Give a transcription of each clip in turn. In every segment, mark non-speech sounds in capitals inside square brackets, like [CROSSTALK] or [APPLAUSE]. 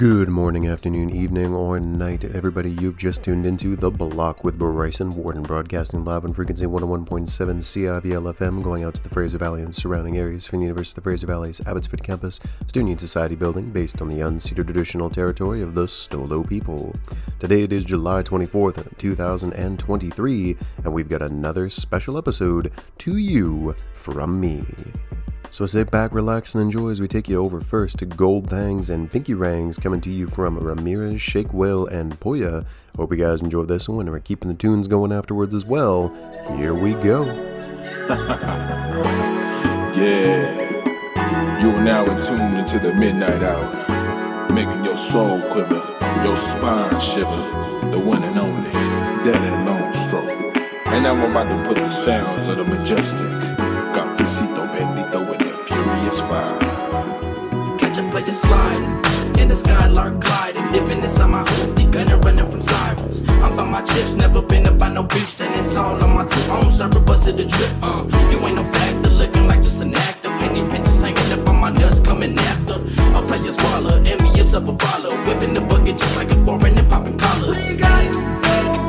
Good morning, afternoon, evening, or night, everybody. You've just tuned into The Block with Bryson Worden, broadcasting live on frequency 101.7 CIVL FM, going out to the Fraser Valley and surrounding areas from the University of the Fraser Valley's Abbotsford campus, Student Society building based on the unceded traditional territory of the Stolo people. Today it is July 24th, 2023, and we've got another special episode to you from me. So sit back, relax, and enjoy as we take you over first to Gold Thangz and Pinky Rangs coming to you from Ramirez, Shake Whale, and Poya. Hope you guys enjoy this one and we're keeping the tunes going afterwards as well. Here we go. [LAUGHS] Yeah, you are now attuned into the midnight hour, making your soul quiver, your spine shiver. The one and only, dead and long stroke. And now I'm about to put the sounds of the majestic, Cafecito Bendito fire. Catch a player slide in the skylark gliding, dipping inside my hoopty, gunner running from sirens. I'm by my chips, never been about no beef, standing tall on my two own server, busted the drip. Uh, you ain't no factor, looking like just an actor. Penny pictures hanging up on my nuts, coming after. A player squalor, envious of a baller, whipping the bucket just like a foreign and popping collars. We You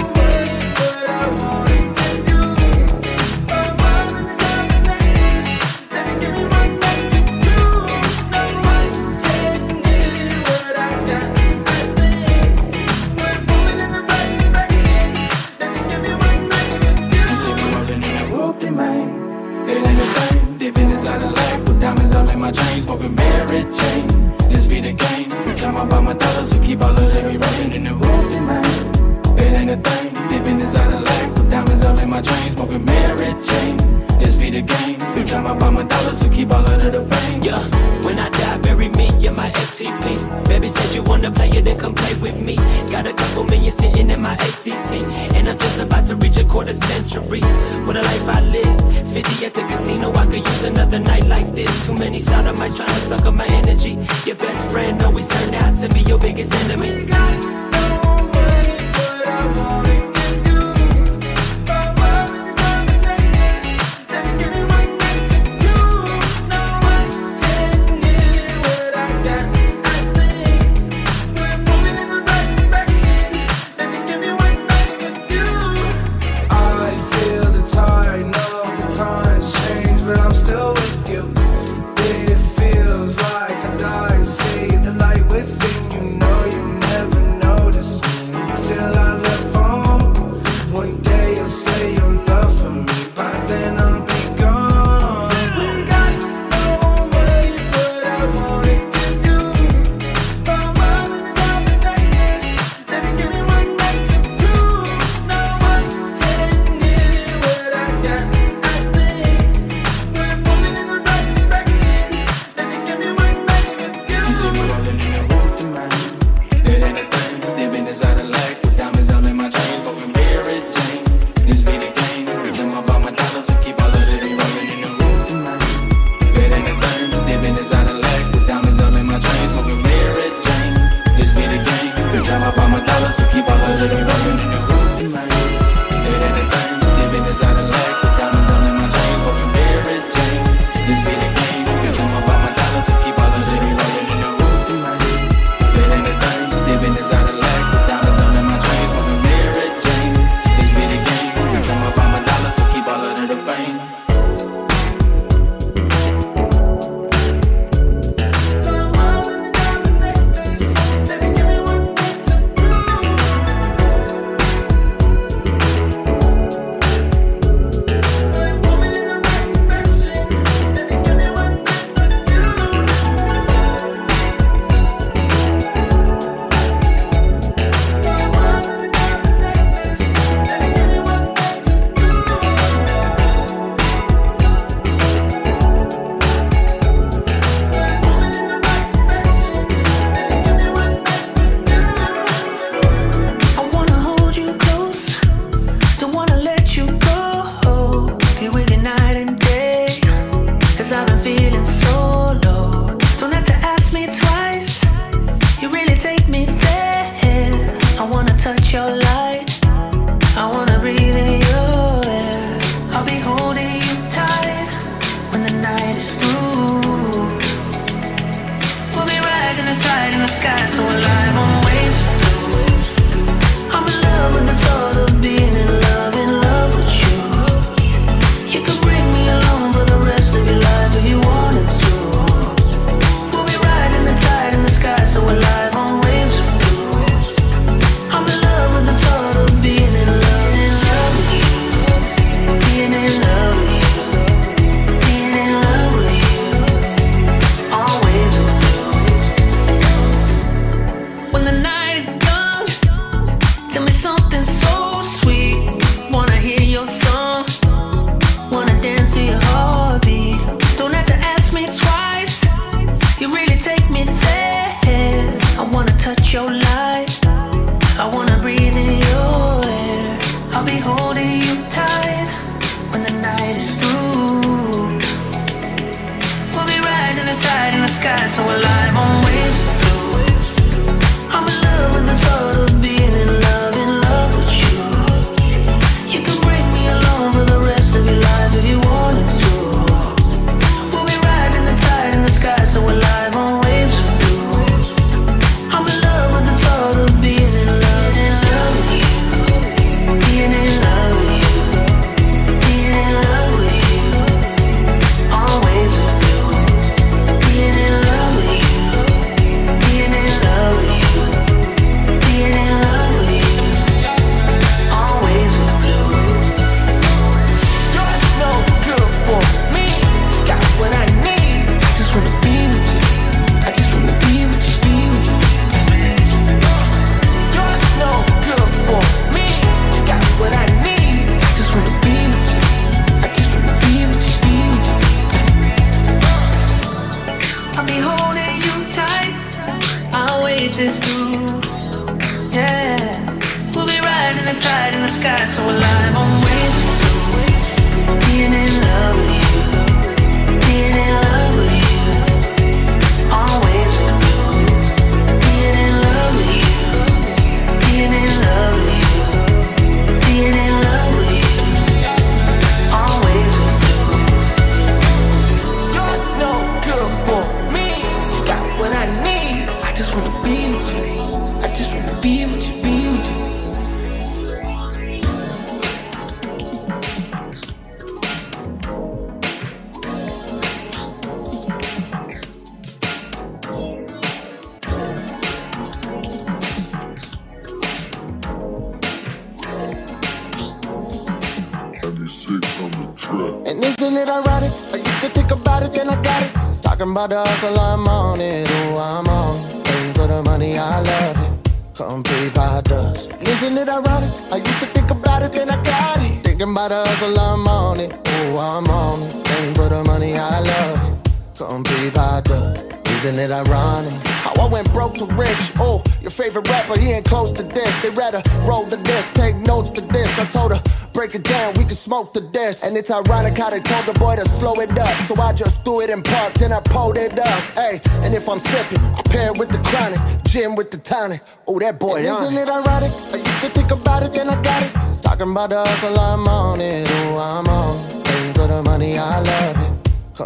about the I'm on it. Oh, I'm on it. Paying for the money, I love it. Complete by dust. And isn't it ironic? I used to think about it, then I got it. Thinking about the I'm on it. Oh, I'm on it. Paying for the money, I love it. Complete by dust. Isn't it ironic? How I went broke to rich. Oh, your favorite rapper, he ain't close to this. They rather roll the disc, take notes to this. I told her, break it down, we can smoke to this. And it's ironic how they told the boy to slow it up. So I just threw it in park, then I pulled it up. Hey, and if I'm sipping, I pair it with the chronic, gin with the tonic. Oh, that boy, Isn't it ironic? I used to think about it, then I got it. Talking about the hustle, I'm on it. Oh, I'm on. Paying for the money, I love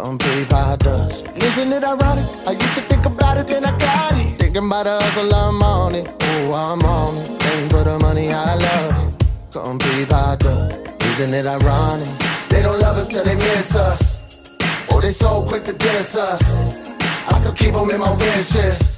Complete by dust. Isn't it ironic? I used to think about it, then I got it. Thinking about the hustle, I'm on it. Oh, I'm on it. Ain't for the money, I love it. Complete by dust. Isn't it ironic? They don't love us till they miss us. Oh, they so quick to diss us. I still keep them in my wish list.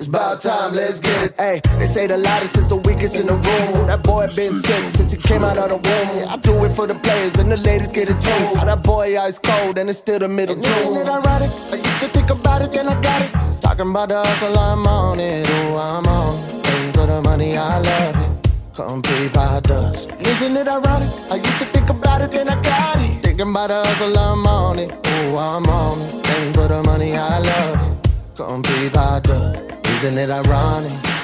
It's about time, let's get it. Hey, they say the loudest is the weakest in the room. That boy been sick since he came out of the womb. I do it for the players and the ladies get it too. How that boy ice cold and it's still the middle of June. Isn't it ironic? I used to think about it, then I got it. Talking about the hustle, I'm on it. Oh, I'm on it. Paying for the money, I love it. Complete by dust. Isn't it ironic? I used to think about it, then I got it. Thinking about the hustle, I'm on it. Oh, I'm on it. Paying for the money, I love it. Complete by dust. Isn't it ironic?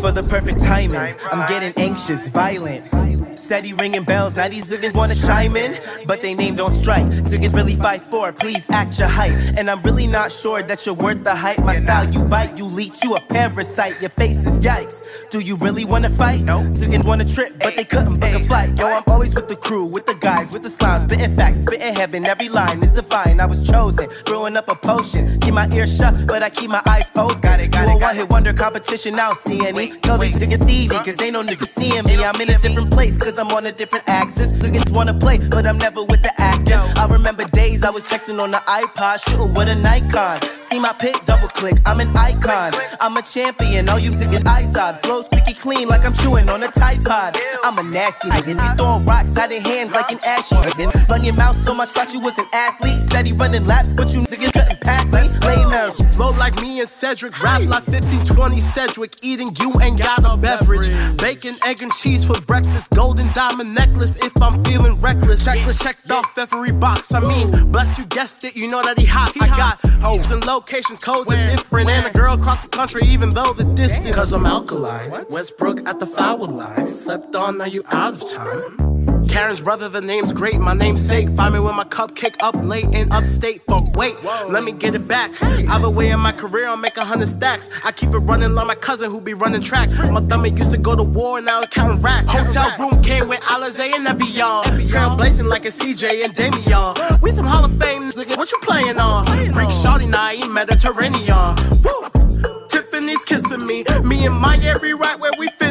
For the perfect timing. I'm getting anxious, violent. Steady ringing bells, now these niggas wanna chime in, but they name don't strike. Niggas really fight for, please act your height. And I'm really not sure that you're worth the hype. My style, you bite, you leech, you a parasite. Your face is yikes. Do you really wanna fight? No. Niggas wanna trip, but they couldn't book a flight. Yo, I'm always with the crew, with the guys, with the slimes, spitting facts, spitting heaven. Every line is divine. I was chosen, brewing up a potion. Keep my ears shut, but I keep my eyes open. Got it, got you a one hit wonder competition now, see any? Tell these niggas Stevie, cause ain't no niggas seeing me. I'm in a different place, cause I'm on a different axis. Niggas wanna play, but I'm never with the acting. I remember days I was texting on the iPod, shooting with a Nikon. See my pic, double click, I'm an icon. I'm a champion, all you niggas eyes out. Flow squeaky clean like I'm chewing on a Tide Pod. I'm a nasty nigga, you throwing rocks out of hands like an ashy nigga. Run your mouth so much, thought you was an athlete. Steady running laps, but you niggas couldn't pass me. Lame ass. Flow like me and Cedric, rap like 1520 Cedric. Eating you ain't got a beverage. Bacon, egg, and cheese for breakfast. Golden diamond necklace if I'm feeling reckless. Checklist checked off every box. I mean, bless you guessed it, you know that he hot. I got homes and locations, codes are different. And a girl across the country, even though the distance. Cause I'm alkaline. Westbrook at the foul line. Slept on, now you out of time. Karen's brother, the name's great, my name's safe. Find me with my cupcake up late in upstate. Fuck, wait, let me get it back. Either way in my career, I'll make a hundred stacks. I keep it running like my cousin who be running track. My thummy used to go to war, now it's counting racks. Hotel room came with Alizé and Evian. Trailblazing like a CJ and Damian. We some Hall of Fame, nigga, what you playing on? Freak Shawty, eat Mediterranean. Woo! Tiffany's kissing me. Me and my every right where we finna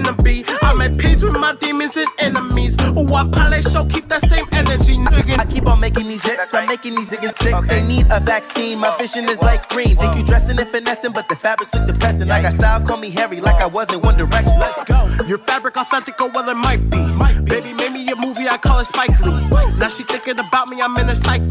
with my demons and enemies. Ooh, I probably show keep that same energy, nigga. I keep on making these hits, I'm making these niggas sick. They need a vaccine, my vision is like green. Think you dressing and finessing, but the fabrics look depressing. I got style, call me Harry, like I was in One Direction. Let's go. Your fabric authentic, or well, it might be. Baby made me a I call it Spike Lee. Now she thinking about me, I'm in a psyche.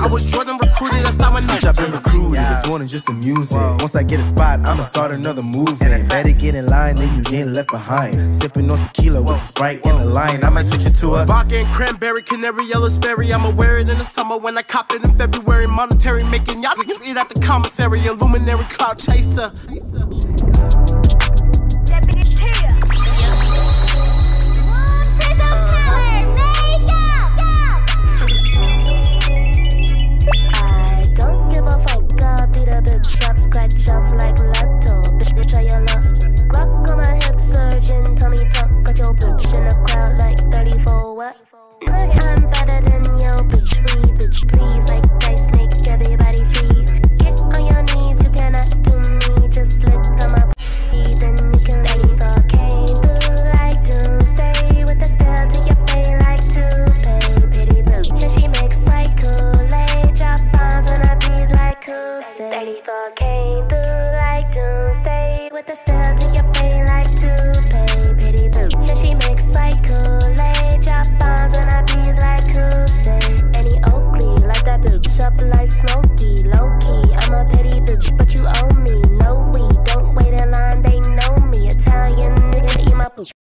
I was Jordan recruited, that's how I know. I've been recruited, it's more than just a music. Once I get a spot, I'ma start another movement. Better get in line, then you getting left behind. Sipping on tequila with Sprite in the line. I might switch it to a Vodka and cranberry, canary yellow sperry. I'ma wear it in the summer when I cop it in February. Monetary making y'all niggas eat at the commissary. A luminary cloud chaser. I don't give a fuck. I beat a bitch up, scratch off like lotto. Bitch, try your luck. Glock on my hip, surgeon, tummy tuck. Got your bitch in the crowd like 34. What? Nigga, I'm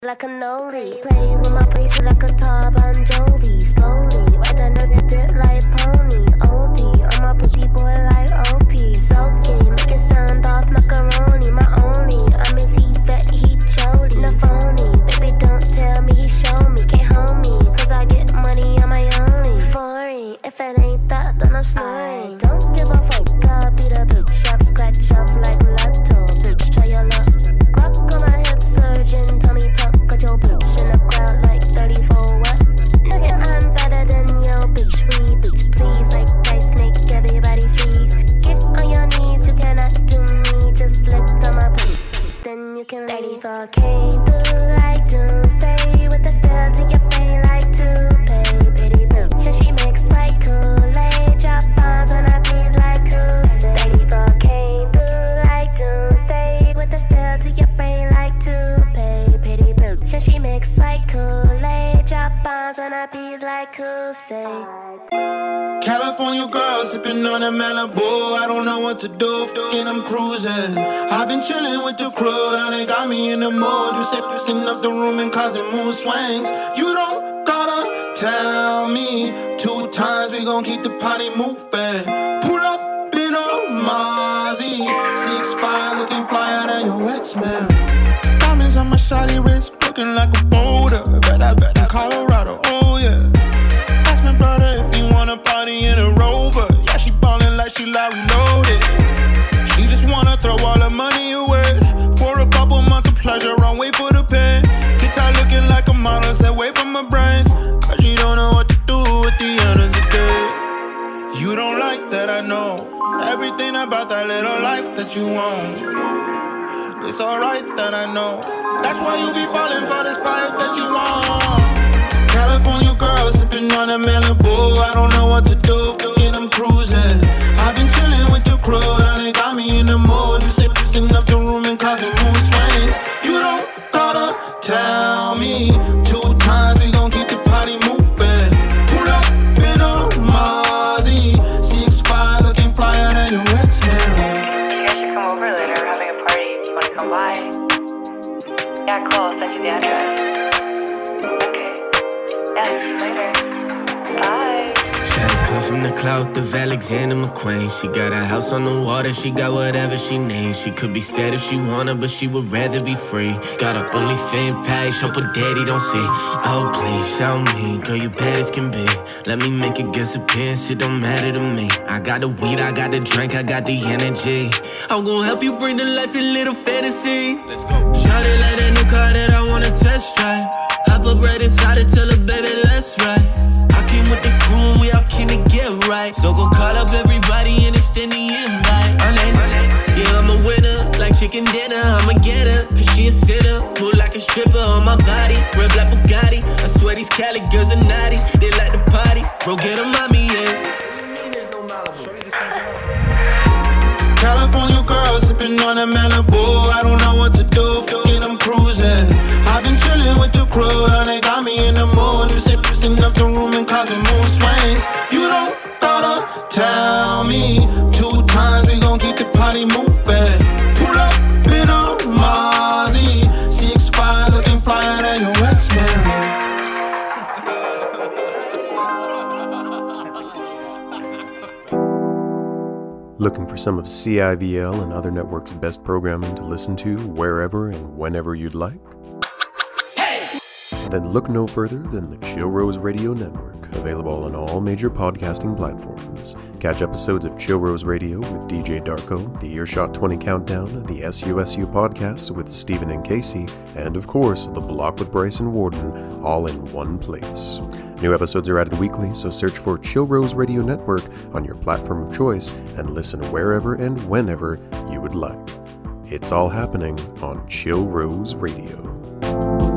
like a noli. Play with my priest like a Tar Bon Jovi. Slowly, ride that nigga dick like that you want. It's alright that I know. That's why you be falling for this pipe that you want. California girl sipping on a Malibu. I don't know what to do, and I'm cruising. I've been chilling with the crew, and they got me in the mood. Cool. Clout of Alexander McQueen. She got a house on the water, she got whatever she needs. She could be sad if she wanna, but she would rather be free. Got her only fan page, hope her daddy don't see. Oh, please show me, girl, you bad as can be. Let me make a guest appearance, it don't matter to me. I got the weed, I got the drink, I got the energy. I'm gonna help you bring to life your little fantasy. Shot it like that new car that I wanna test drive. Hop up right inside it, tell her, baby, let's ride. Came with the crew, and we all came to get right. So go call up everybody and extend the invite. I'm in, yeah, I'm a winner, like chicken dinner. I'ma get her, cause she a sinner. Move like a stripper on my body, red black Bugatti. I swear these Cali girls are naughty, they like to party. Bro, get 'em mommy, yeah. California girl sipping on a Malibu. I don't know what to do, and I'm cruising. I've been chilling with the crew, and they got me in the mood. The room and causing swings. You don't gotta tell me two times. We gon' keep the party moving. Pull up in a Mozzie, six five, looking flyer than your ex man. Looking for some of CIVL and other networks' best programming to listen to wherever and whenever you'd like? Then look no further than the Chill Rose Radio Network, available on all major podcasting platforms. Catch episodes of Chill Rose Radio with DJ Darko, the Earshot 20 Countdown, the SUSU podcast with Stephen and Casey, and of course, The Block with Bryson Worden, all in one place. New episodes are added weekly, so search for Chill Rose Radio Network on your platform of choice and listen wherever and whenever you would like. It's all happening on Chill Rose Radio.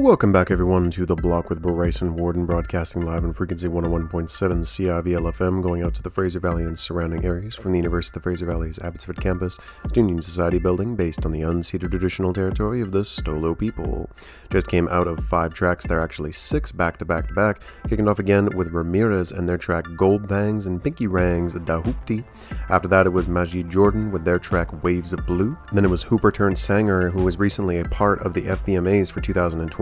Welcome back, everyone, to The Block with Bryson Worden, broadcasting live on frequency 101.7 CIVL FM, going out to the Fraser Valley and surrounding areas from the University of the Fraser Valley's Abbotsford campus, Student Union Society building based on the unceded traditional territory of the Stolo people. Just came out of five tracks, there are actually six back to back to back, kicking off again with Ramirez and their track Gold Bangs and Pinky Rangs Da Hoopty. After that, it was Majid Jordan with their track Waves of Blue. Then it was Hooper Turnt Sanger, who was recently a part of the FVMAs for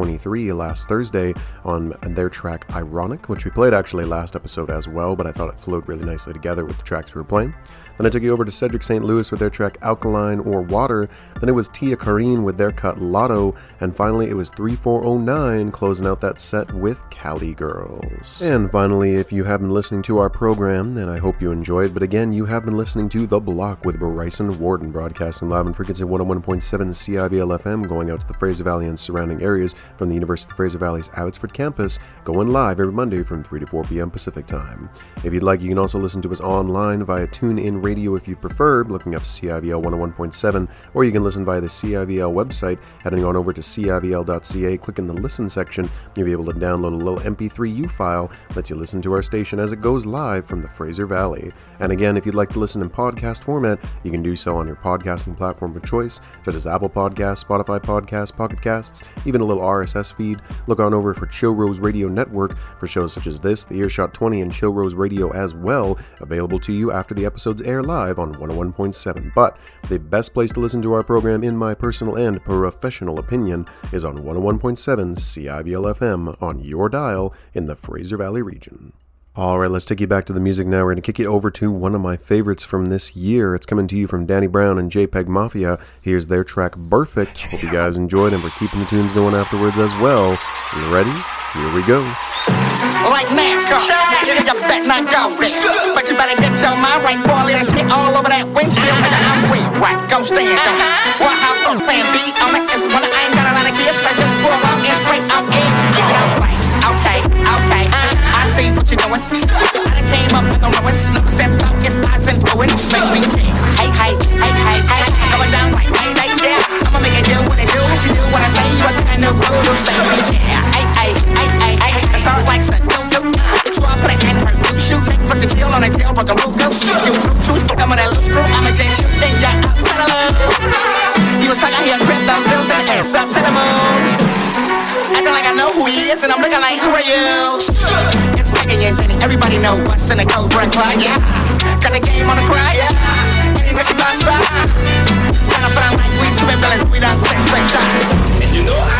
2023 last Thursday on their track Ironic, which we played actually last episode as well, but I thought it flowed really nicely together with the tracks we were playing. Then I took you over to Cedric St. Louis with their track Alkaline or Water. Then it was TiaCorrine with their cut Lotto. And finally, it was 3409 closing out that set with Cali Girls. And finally, if you have been listening to our program, then I hope you enjoyed. But again, you have been listening to The Block with Bryson Worden, broadcasting live on frequency 101.7 CIVL FM, going out to the Fraser Valley and surrounding areas from the University of the Fraser Valley's Abbotsford campus, going live every Monday from 3 to 4 p.m. Pacific Time. If you'd like, you can also listen to us online via TuneIn Radio if you prefer, looking up CIVL 101.7, or you can listen via the CIVL website, heading on over to CIVL.ca, click in the listen section, you'll be able to download a little MP3U file that lets you listen to our station as it goes live from the Fraser Valley. And again, if you'd like to listen in podcast format, you can do so on your podcasting platform of choice, such as Apple Podcasts, Spotify Podcasts, Pocket Casts, even a little RSS feed. Look on over for Chill Rose Radio Network for shows such as this, The Earshot 20, and Chill Rose Radio as well, available to you after the episodes air live on 101.7. But the best place to listen to our program, in my personal and professional opinion, is on 101.7 CIVL FM on your dial in the Fraser Valley region. All right, let's take you back to the music now. We're going to kick it over to one of my favorites from this year. It's coming to you from Danny Brown and JPEGMAFIA. Here's their track Burfict. Hope you guys enjoyed and we're keeping the tunes going afterwards as well. You ready? Here we go. Like NASCAR, you nigga bet not go. But you better get your mind right, boy. Let shit all over that windshield, nigga. I'm way right. Go stand on it. Uh-huh. What how from plan B on it is when I ain't got a lot of gifts. I just pull out and straight out in. Get it out right. Okay, okay. Uh, I see what you're doing. I done came up with no ruins. Never stepped out, it's eyes and ruins. Make me hey, hey, hey, hey, hey. Going down like hey, hey, yeah. I'ma make it do what it do. She do what I say. But I know what to say. Yeah, hey, That sounds like some do do. So I put an N word. You shoot, make but you chill on a jail, but the root go. You choose, I'm with that loose screw. I'ma just shoot, then ya up to the moon. You was talking here, grip those bills and ass up to the moon. Acting like I know who he is, and I'm looking like, who are you? It's Megan and Benny. Everybody know what's in the Cobra Club. Yeah, got the game on the cry. Yeah, any niggas outside. Put on like we swim villains, we done sex spectacular. And you know I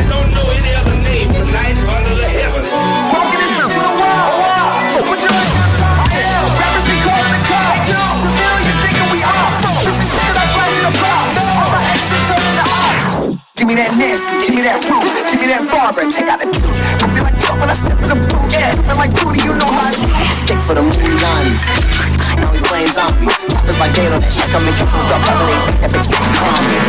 Give me that Nancy, give me that Ruth, give me that Barbara, take out the truth. I feel like Trump when I step in the booth. Yeah, tripping like Rudy, you know how I do. Stick for the movie Yannis. Now we playing zombie. Choppers like Gator, that shit come and kill some stuff. But they think that bitch calm me.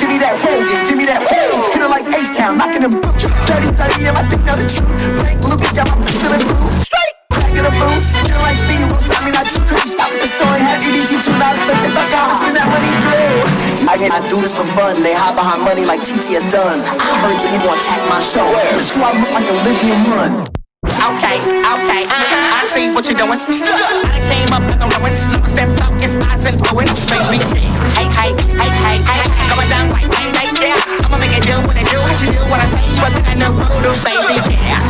Give me that Rogan, give me that Rogan. Hit like H-Town, knocking them boots. 30 30, yeah, I think now the truth. Frank Lucas got my bitch feeling blue. Straight. In the booth, feel like speed, won't stop me, not you couldn't stop the story. Had EBT two dollars, spent it back out, turn that money through. I, I do this for fun, they hide behind money like TTS Duns. I heard you gonna attack my show. That's why I look like Olivia Munn. Okay, okay, uh-huh. I see what you're doing. I came up with the ruins, never stepped out, it's eyes and ruins. Baby, hey, hey, hey, hey, hey, going down like hey, hey, yeah. I'ma make it do what I do, how she do what I say, you but I know what to say, yeah.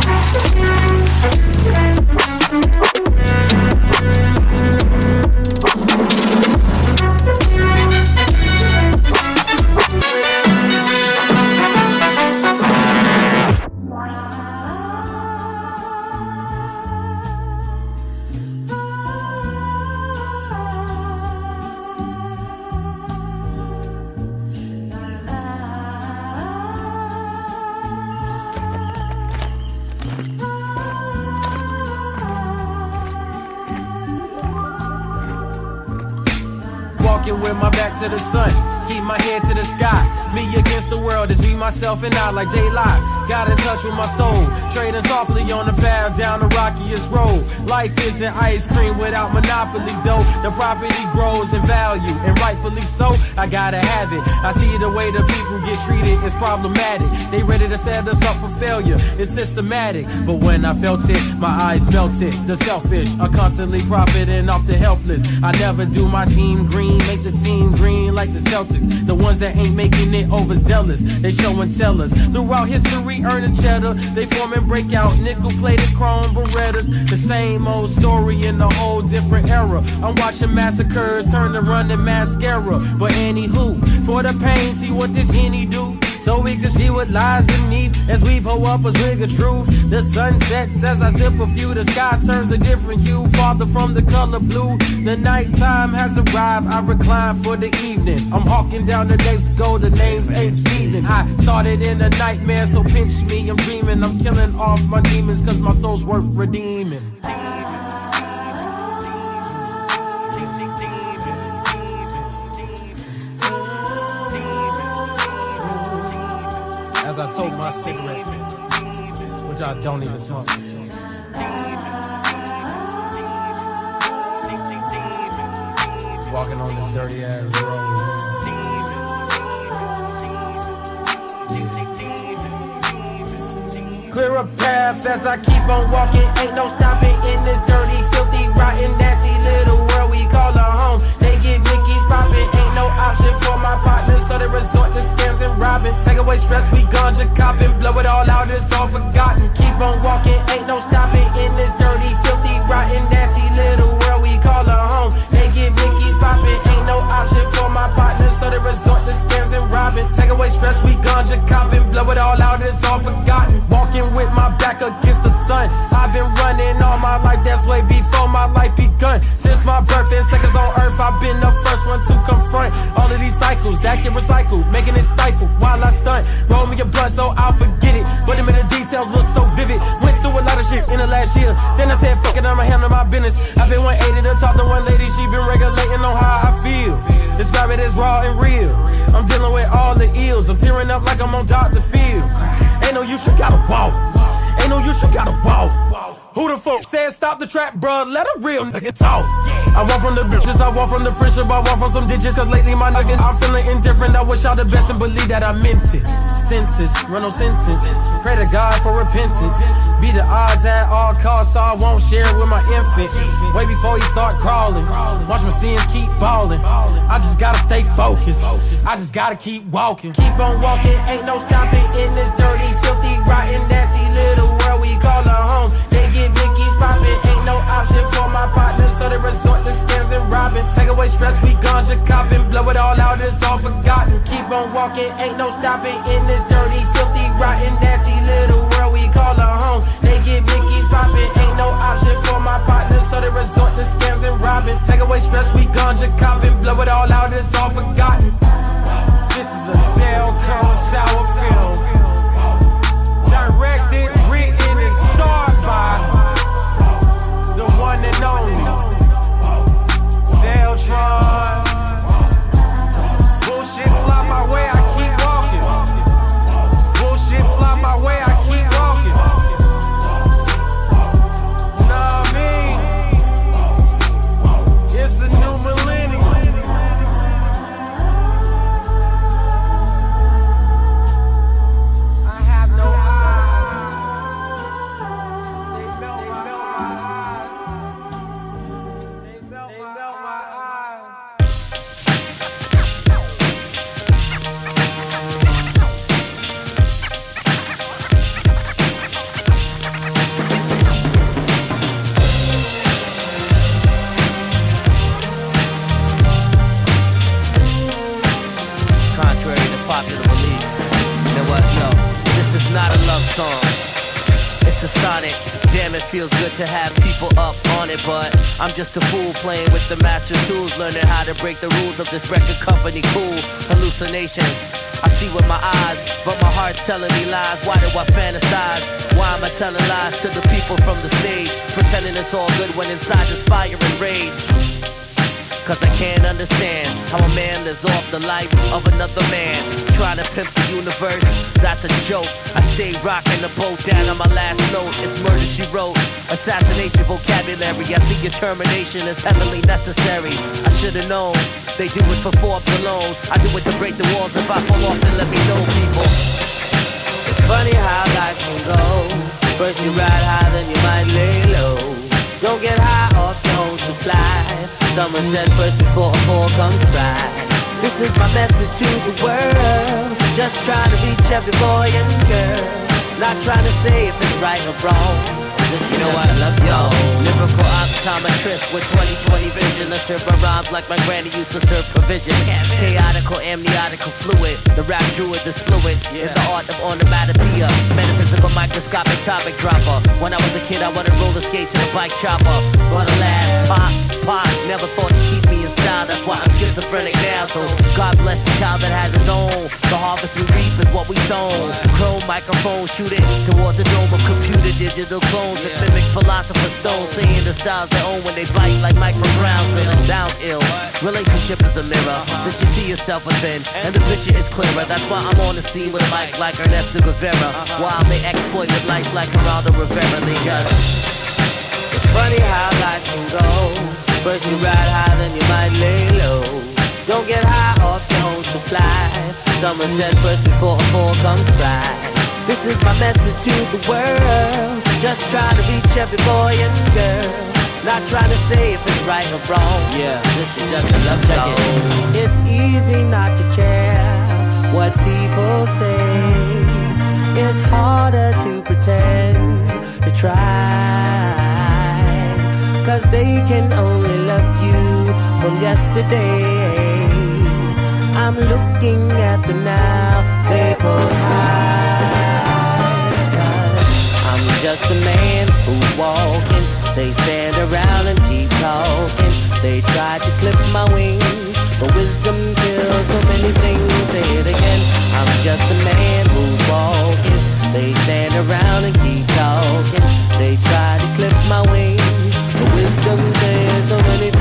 To the sun, keep my head to the sky. Me against the world is me, myself, and I like daylight. Got in touch with my soul, trading softly on the path down the rockiest road. Life isn't ice cream without monopoly dough. The property grows in value, and rightfully so. I gotta have it. I see the way the people get treated is problematic. They ready to set us up for failure. It's systematic, but when I felt it, my eyes melted. The selfish are constantly profiting off the helpless. I never do my team green, make the team green like the Celtics. The ones that ain't making it overzealous, they show and tell us. Throughout history, earning cheddar, they form and break out nickel plated chrome berettas. The same old story in a whole different era. I'm watching massacres turn to running mascara. But anywho, for the pain, see what this henny do. So we can see what lies beneath as we pull up a swig of truth. The sun sets as I sip a few. The sky turns a different hue, farther from the color blue. The nighttime has arrived. I recline for the evening. I'm hawking down the next go. The names ain't Steven. I started in a nightmare, so pinch me. I'm dreaming. I'm killing off my demons, cause my soul's worth redeeming. I don't even smoke. Walking on this dirty ass road. Clear a path as I keep on walking. Ain't no stopping in this dirty, filthy, rotten, nasty little world we call a home. They get Mickey's popping, ain't no option for my partner, so they resort to and robbing. Take away stress, we ganja copping. Blow it all out, it's all forgotten. Keep on walking, ain't no stopping in this dirty, filthy, rotten, nasty little world we call a home. They get Mickey's popping, ain't no option for my partners, so they resort to scams and robbing. Take away stress, we ganja copping. Blow it all out, it's all forgotten. Walking with my back against the sun. I've been running all my life, that's way before my life begun. And seconds on earth, I've been the first one to confront all of these cycles that get recycled, making it stifle while I stunt. Roll me a blunt so I'll forget it. But the details look so vivid. Went through a lot of shit in the last year. Then I said, fuck it, I'ma handle my business. I've been 180 to talk to one lady, she been regulating on how I feel. Describe it as raw and real. I'm dealing with all the ills. I'm tearing up like I'm on Dr. Phil. Ain't no use, you gotta walk. Ain't no use, you gotta walk. Who the fuck said stop the trap, bruh? Let a real nigga talk. I walk from the bitches, I walk from the friendship, I walk from some digits. Cause lately my niggas, I'm feeling indifferent. I wish y'all the best and believe that I meant it. Sentence, run no sentence. Pray to God for repentance. Be the odds at all costs, so I won't share it with my infant. Way before he start crawling. Watch my sins keep balling. I just gotta stay focused. I just gotta keep walking. Keep on walking, ain't no stopping in this all it's all forgotten. Keep on walking, ain't no stopping in this dirty, filthy, rotten, nasty little world we call a home. They get Mickey's popping, ain't no option for my partners, so they resort to scams and robbing. Take away stress, we ganja copping, blow it all out, it's all forgotten. This is a cell cone sour film. Directed, written, and starred by the one and only Zeltron. Sonic. Damn, it feels good to have people up on it, but I'm just a fool playing with the master's tools, learning how to break the rules of this record company. Cool hallucination. I see with my eyes, but my heart's telling me lies. Why do I fantasize? Why am I telling lies to the people from the stage? Pretending it's all good when inside there's fire and rage. Cause I can't understand how a man lives off the life of another man. Trying to pimp the universe, that's a joke. I stay rocking the boat down on my last note. It's murder she wrote. Assassination vocabulary. I see your termination is heavily necessary. I should've known. They do it for Forbes alone. I do it to break the walls. If I fall off, then let me know, people. It's funny how life can go. First you ride high, then you might lay low. Don't get high off your own supply. Someone said first before a fall comes by. This is my message to the world. Just try to reach every boy and girl. Not trying to say if it's right or wrong. Just you know what I love yo. Lyrical optometrist with 2020 vision. I serve my rhymes like my granny used to serve provision. Chaotical, amniotical fluid. The rap druid is fluent in the art of onomatopoeia. Metaphysical, microscopic topic dropper. When I was a kid, I wanted roller skates and a bike chopper. But alas, pop, pop, never thought to keep style. That's why I'm schizophrenic now. So God bless the child that has his own. The harvest we reap is what we sow. Chrome microphone, shoot it towards the dome of computer digital clones that mimic philosopher's stone. Saying the styles they own when they bite like Mike from Brownsville. It sounds ill. Relationship is a mirror that you see yourself within, and the picture is clearer. That's why I'm on the scene with a mic like Ernesto Guevara. While they exploit with lights like Geraldo Rivera, they just. It's funny how life can go. First you ride high, then you might lay low. Don't get high off your own supply. Someone said first before a fall comes by. This is my message to the world. Just trying to reach every boy and girl. Not trying to say if it's right or wrong. Yeah, this is just a love song. It's easy not to care what people say. It's harder to pretend to try. Cause they can only love you from yesterday. I'm looking at the now, they both high. I'm just a man who's walking. They stand around and keep talking. They try to clip my wings, but wisdom kills so many things. Say it again. I'm just a man who's walking. They stand around and keep talking. They try to clip my wings, but say so many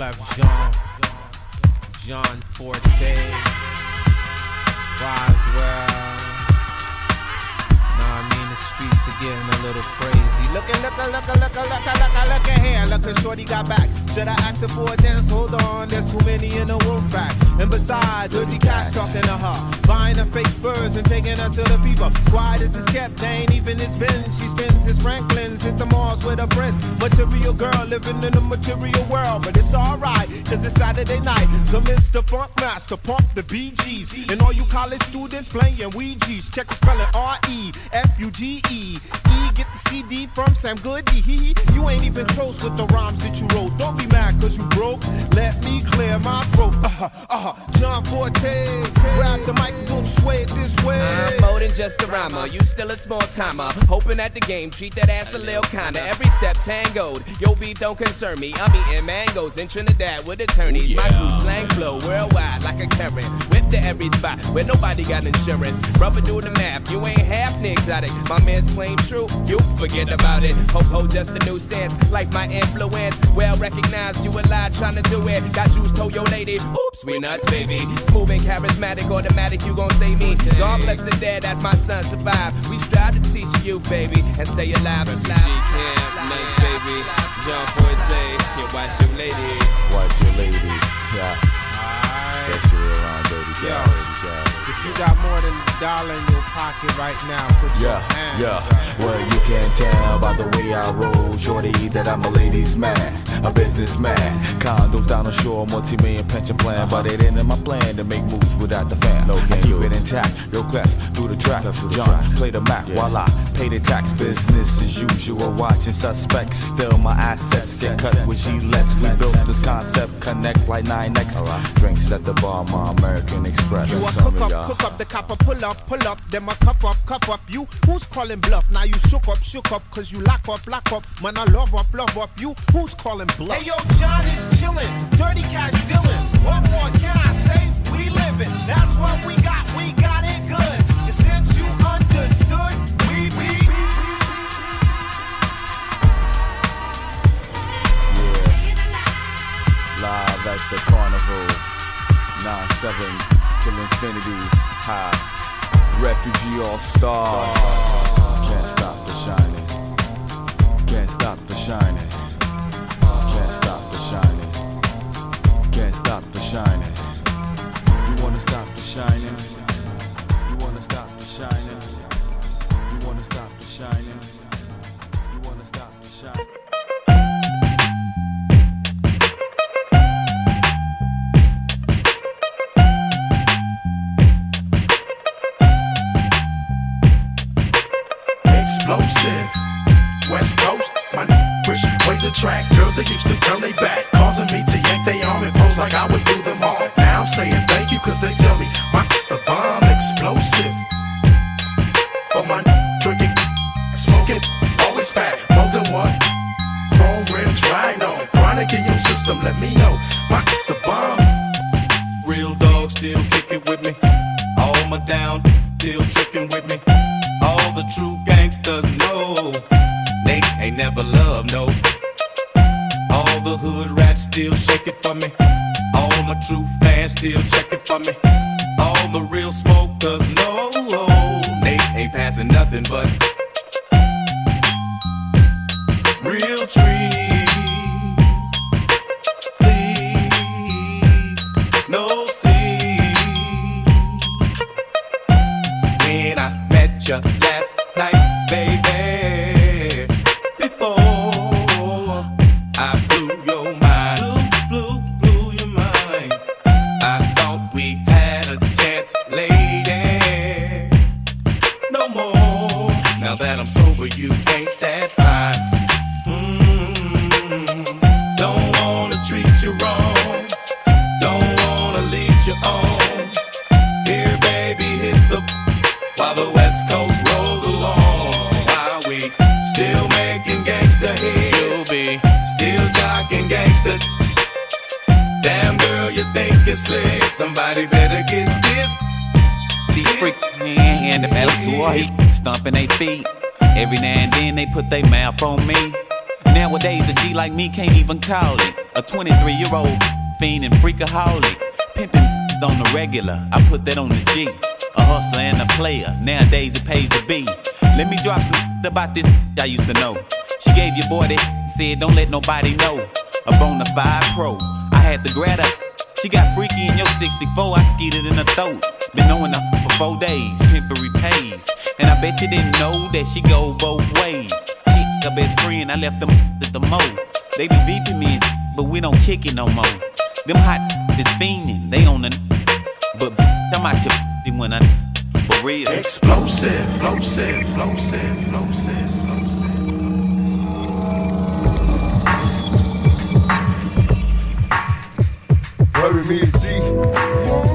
Wyclef Jean, John Forte, Roswell. Nah, I mean the streets are getting a little crazy. Looking, looking, looking, looking, looking, looking, looking here. Looking, shorty got back. Should I ask her for a dance? Hold on, there's too many in the wolf pack. And besides, dirty cats talking to her, buying her fake furs and taking her to the fever. Quiet as it's kept, they ain't even it's been. She spends his Franklin's, hit the malls with her friends. Material girl living in a material world, but it's alright, cause it's Saturday night. So Mr. Funk Master, pump the BGs. And all you college students playing Ouija's. Check the spelling R E F U G E. E, get the CD from Sam Goody. You ain't even close with the rhymes that you wrote. Don't be mad cause you broke. Let me clear my throat. Uh-huh, uh-huh. Uh, John Forte, grab the mic and don't sway it this way. I'm more than just a rhymer. You still a small timer. Hoping at the game, treat that ass a little kinda. Every step tangoed. Yo, beef don't concern me. I'm eating mangoes in Trinidad with attorneys. My crew slang flow worldwide like a Karen. Whip to every spot where nobody got insurance. Rubber do the math. You ain't half exotic. My man's claim true. You forget about it. Ho ho, just a new sense. Like my influence. Well recognized. You a lie trying to do it. Got juice, told your lady. Oops, we nuts, baby. Smooth and charismatic, automatic. You gon' save me. God bless the dead as my son survive. We strive to teach you, baby, and stay alive. Alive. camp, nice baby. John Forte, yeah, watch your lady. Watch your lady, yeah. Especially around dirty Yo, guys, dirty guys. If you got more than a dollar in your pocket right now, put your Yeah, hands yeah. up. Well, you can tell by the way I roll, shorty, that I'm a ladies' man, a businessman. Condos down the shore, multi-million pension plan, but it ain't in my plan to make moves without the fam. No, I keep it intact, yo, clef through the track. John, play the Mac while I pay the tax. Business as usual, watching suspects. Still, my assets get cut with Gillettes. We built this concept, connect like 9X. Drinks at the bar, my American Express. You a Some cook up, y'all- cook up, the copper pull up, pull up, then my cuff up, cup up. You who's calling bluff? Now you shook up, shook up, cause you lock up, lock up. Man, I love up, love up. You who's calling bluff? Hey yo, John is chillin', dirty cash dealin'. What more can I say? We livin', that's what we got, we got it good. And since you understood, we we. Live at the carnival. 9-7 till infinity. High. Refugee all stars. Can't stop the shining. Can't stop the shining. Can't stop the shining. Can't stop the shining. You wanna stop the shining? True fans still checking for me. All the real smokers put their mouth on me. Nowadays a G like me can't even call it. A 23 year old fiend and freakaholic. Pimping on the regular, I put that on the G. A hustler and a player, nowadays it pays to be. Let me drop some about this I used to know. She gave your boy that said don't let nobody know. A bona fide pro, I had to grab her. She got freaky in your 64, I skeeted in her throat. Been knowing her for four days, pimpery pays. And I bet you didn't know that she go both ways. Her best friend, I left them at the mo. They be beeping me, but we don't kick it no more. Them hot is fiending, they on the but I'm out your when I for real. Explosive, explosive, explosive, explosive. explosive. Worry me G.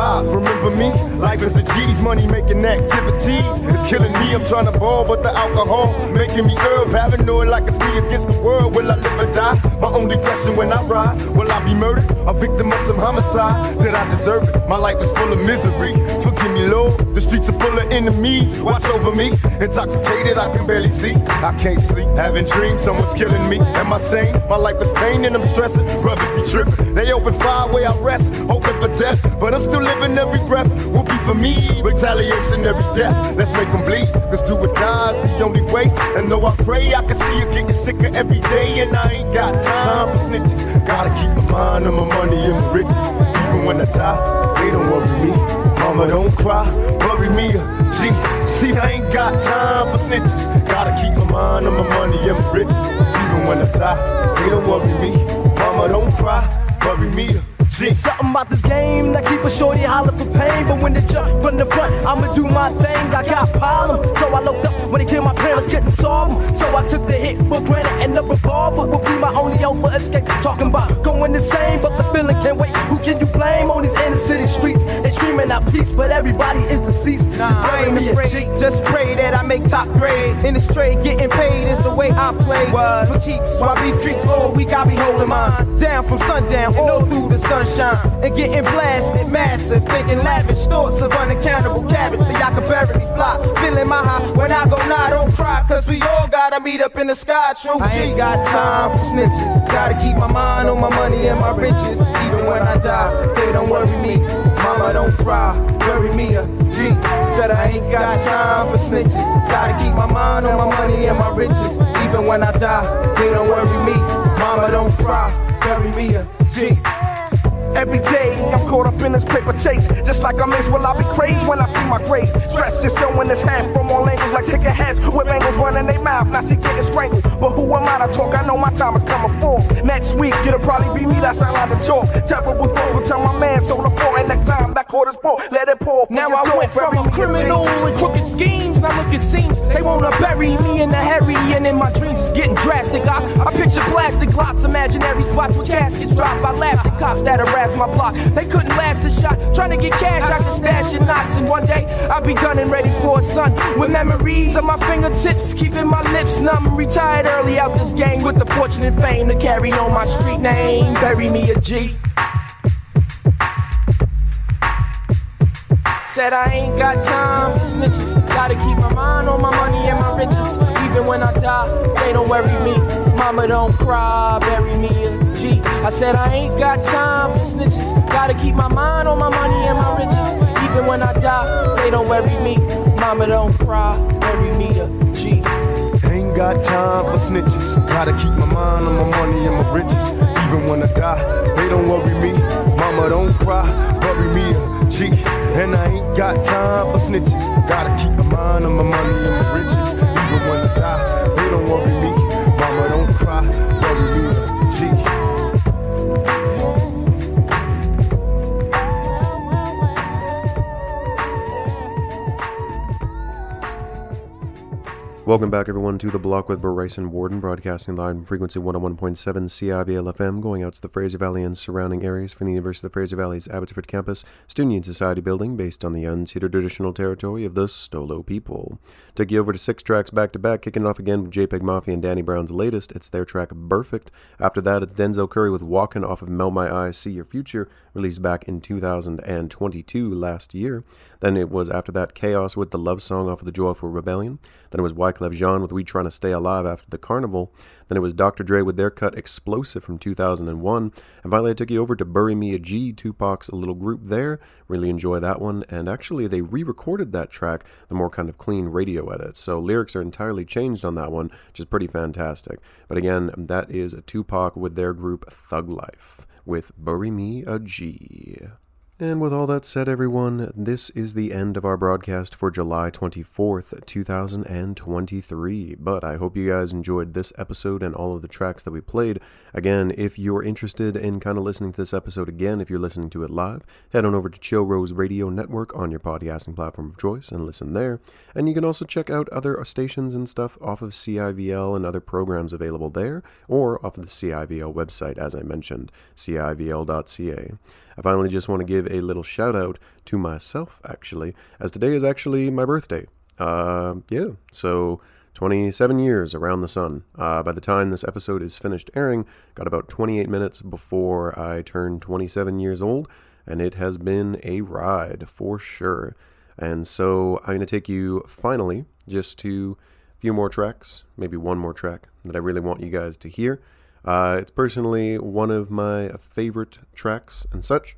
Remember me? Life is a G's, money making activities. It's killing me. I'm trying to ball, but the alcohol making me herb. Paranoid like it's me against the world. Will I live or die? My only question when I ride, will I be murdered? A victim of some homicide? Did I deserve it? My life is full of misery. Forgive me, Lord. The streets are full of enemies. Watch over me. Intoxicated, I can barely see. I can't sleep. Having dreams, someone's killing me. Am I sane? My life is pain and I'm stressing. Brothers be tripping. They open fire where I rest, hoping for death. But I'm still living every breath. Will be for me. Retaliation every death. Let's make them bleed. Cause do or die's the only way. And though I pray, I can see you getting sicker every day. And I ain't got time for snitches. Gotta keep my mind on my money and my riches. Even when I die, they don't worry me. Mama, don't cry, worry me a G. See, I ain't got time for snitches. Gotta keep my mind on my money and my riches. Even when I die, they don't worry me. Mama, don't cry, worry me a G. Something about this game that a shorty holler for pain. But when they jump from the front, I'ma do my thing. I got problems, so I looked up when they killed my parents, couldn't solve 'em. So I took the hit for granted, and the revolver will be my only hope for escape. Talking about going the same, but the feeling can't wait. Who can you blame on these inner city streets? Screaming out peace, but everybody is deceased. Just I pray ain't me a afraid, just pray that I make top grade. In the straight, getting paid is the way I play. For keeps, while beef creeps all week, I be holding mine. Down from sundown, all through the sunshine. And getting blasted, massive. Thinking lavish thoughts of unaccountable cabbage. See, I can barely fly. Feeling my high when I go nah, don't cry. Cause we all gotta meet up in the sky, true I G. ain't got time for snitches. Gotta keep my mind on my money and my riches. Even when I die, they don't worry me. Mama, don't cry, worry me a G. Said I ain't got time for snitches. Gotta keep my mind on my money and my riches. Even when I die, they don't worry me. Mama, don't cry, worry me a G. Every day I'm caught up in this paper chase. Just like I miss, will I be crazy when I see my grave? Dressed just showing this half from all angles like chicken heads with angles running their mouth. Now she getting strangled. But who am I to talk? I know my time is coming for. Next week, it'll probably be me that's out on the chalk. Terrible thought will tell my man so the fall. And next time that quarter's full, let it pour. Now I door. went from a criminal and crooked schemes. Now look, it seems they wanna bury me in the hurry, and in my dreams it's getting drastic. I, I picture plastic lots, imaginary spots with caskets dropped. I laugh at cops that harassed my block. They couldn't last a shot, trying to get cash out the stash and knots. And one day I'll be done and ready for a son with memories on my fingertips, keeping my lips numb. Retired early out this game with the fortune and fame to carry on my street name. Bury me a G. Said I ain't got time for snitches. Gotta keep my mind on my money and my riches. Even when I die, they don't worry me. Mama don't cry, bury me I said I ain't got time for snitches. Gotta keep my mind on my money and my riches. Even when I die, they don't worry me. Mama don't cry, bury me a G. Ain't got time for snitches. Gotta keep my mind on my money and my riches. Even when I die, they don't worry me. Mama don't cry, bury me a G. And I ain't got time for snitches. Gotta keep my mind on my money and my riches. Even when I die, they don't worry me. Mama don't cry, bury me Welcome back, everyone, to the block with Bryson Worden, broadcasting live from frequency 101.7 CIVL FM, going out to the Fraser Valley and surrounding areas from the University of the Fraser Valley's Abbotsford campus, Student Union Society building based on the unceded traditional territory of the Stolo people. Took you over to six tracks back to back, kicking off again with JPEGMAFIA and Danny Brown's latest. It's their track Burfict. After that, it's Denzel Curry with Walking off of Melt My Eyes, See Your Future, released back in 2022 last year. Then it was after that k-os with the love song off of the Joyful Rebellion. Then it was Wyclef Jean with We Trying to Stay Alive after the Carnival. Then it was Dr. Dre with their cut Xxplosive from 2001. And finally, I took you over to Bury Me a G, Tupac's little group there. Really enjoy that one. And actually, they re recorded that track, the more kind of clean radio edit. So lyrics are entirely changed on that one, which is pretty fantastic. But again, that is a Tupac with their group Thug Life with Bury Me a G. And with all that said, everyone, this is the end of our broadcast for July 24th, 2023. But I hope you guys enjoyed this episode and all of the tracks that we played. Again, if you're interested in kind of listening to this episode again, if you're listening to it live, head on over to Chill Rose Radio Network on your podcasting platform of choice and listen there. And you can also check out other stations and stuff off of CIVL and other programs available there, or off of the CIVL website, as I mentioned, civl.ca. I finally just want to give a little shout out to myself, actually, as today is actually my birthday. Uh, yeah, so 27 years around the sun. Uh, by the time this episode is finished airing, got about 28 minutes before I turn 27 years old, and it has been a ride for sure. And so I'm going to take you finally just to a few more tracks, maybe one more track that I really want you guys to hear. Uh, it's personally one of my favorite tracks and such.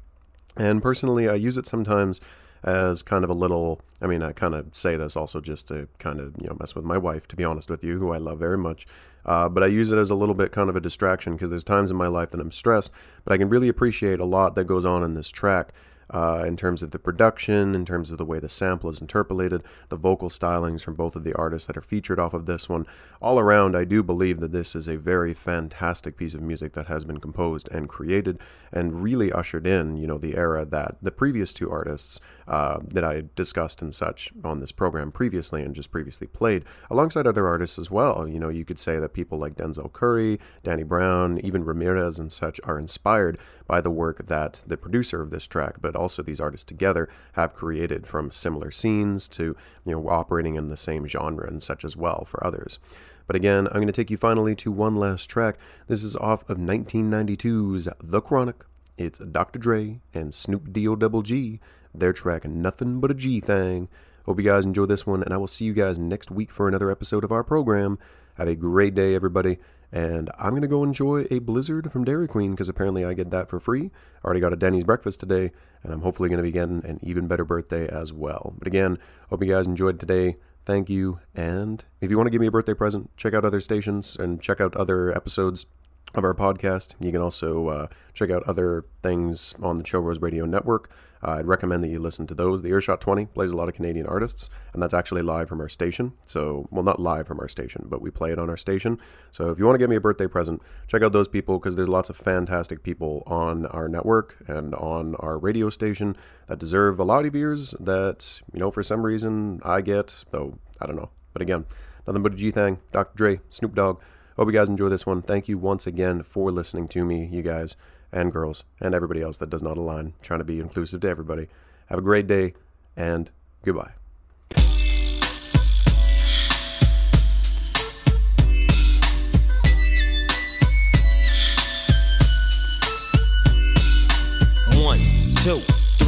And personally, I use it sometimes as kind of a little. I mean, I kind of say this also just to kind of you know mess with my wife, to be honest with you, who I love very much. Uh, but I use it as a little bit kind of a distraction because there's times in my life that I'm stressed, but I can really appreciate a lot that goes on in this track. Uh, in terms of the production, in terms of the way the sample is interpolated, the vocal stylings from both of the artists that are featured off of this one. All around, I do believe that this is a very fantastic piece of music that has been composed and created and really ushered in, you know, the era that the previous two artists uh, that I discussed and such on this program previously and just previously played, alongside other artists as well. You know, you could say that people like Denzel Curry, Danny Brown, even Ramirez and such are inspired by the work that the producer of this track, but also these artists together have created from similar scenes to, you know, operating in the same genre and such as well for others. But again, I'm going to take you finally to one last track. This is off of 1992's The Chronic. It's Dr. Dre and Snoop D-O double G. Their track Nothing But a G Thing. Hope you guys enjoy this one, and I will see you guys next week for another episode of our program. Have a great day, everybody. And I'm going to go enjoy a Blizzard from Dairy Queen because apparently I get that for free. I already got a Denny's breakfast today, and I'm hopefully going to be getting an even better birthday as well. But again, hope you guys enjoyed today. Thank you. And if you want to give me a birthday present, check out other stations and check out other episodes of our podcast. You can also uh, check out other things on the Chill Rose Radio Network. Uh, I'd recommend that you listen to those. The Earshot 20 plays a lot of Canadian artists, and that's actually live from our station. So, well, not live from our station, but we play it on our station. So, if you want to give me a birthday present, check out those people because there's lots of fantastic people on our network and on our radio station that deserve a lot of ears that, you know, for some reason I get, though I don't know. But again, nothing but a G thing. Dr. Dre, Snoop Dogg. Hope you guys enjoy this one. Thank you once again for listening to me, you guys and girls and everybody else that does not align. Trying to be inclusive to everybody. Have a great day and goodbye. One, two,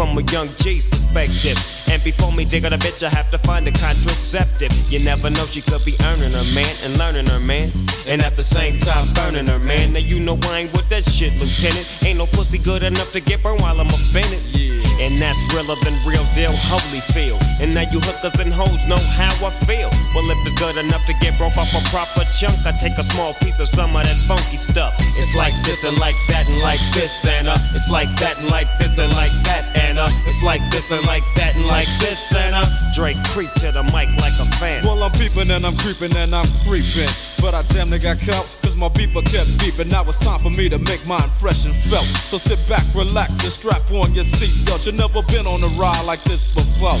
From a young G's perspective. And before me dig on a bitch, I have to find a contraceptive. You never know, she could be earning her man and learning her man. And at the same time, burning her man. Now you know I ain't with that shit, Lieutenant. Ain't no pussy good enough to get burned while I'm offended. Yeah. And that's realer than real deal, Holyfield. And now you hookers and hoes know how I feel. Well, if it's good enough to get broke off a proper chunk, I take a small piece of some of that funky stuff. It's like this and like that and like this and uh, it's like that and like this and like that and uh, it's like this and like that and like this and uh, Drake creep to the mic like a fan. Well, I'm peeping and I'm creeping and I'm creeping. But I damn near got caught, cause my beeper kept beeping. Now it's time for me to make my impression felt. So sit back, relax, and strap on your seatbelt. You've never been on a ride like this before.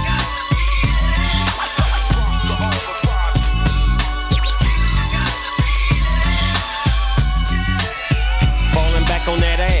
Back on that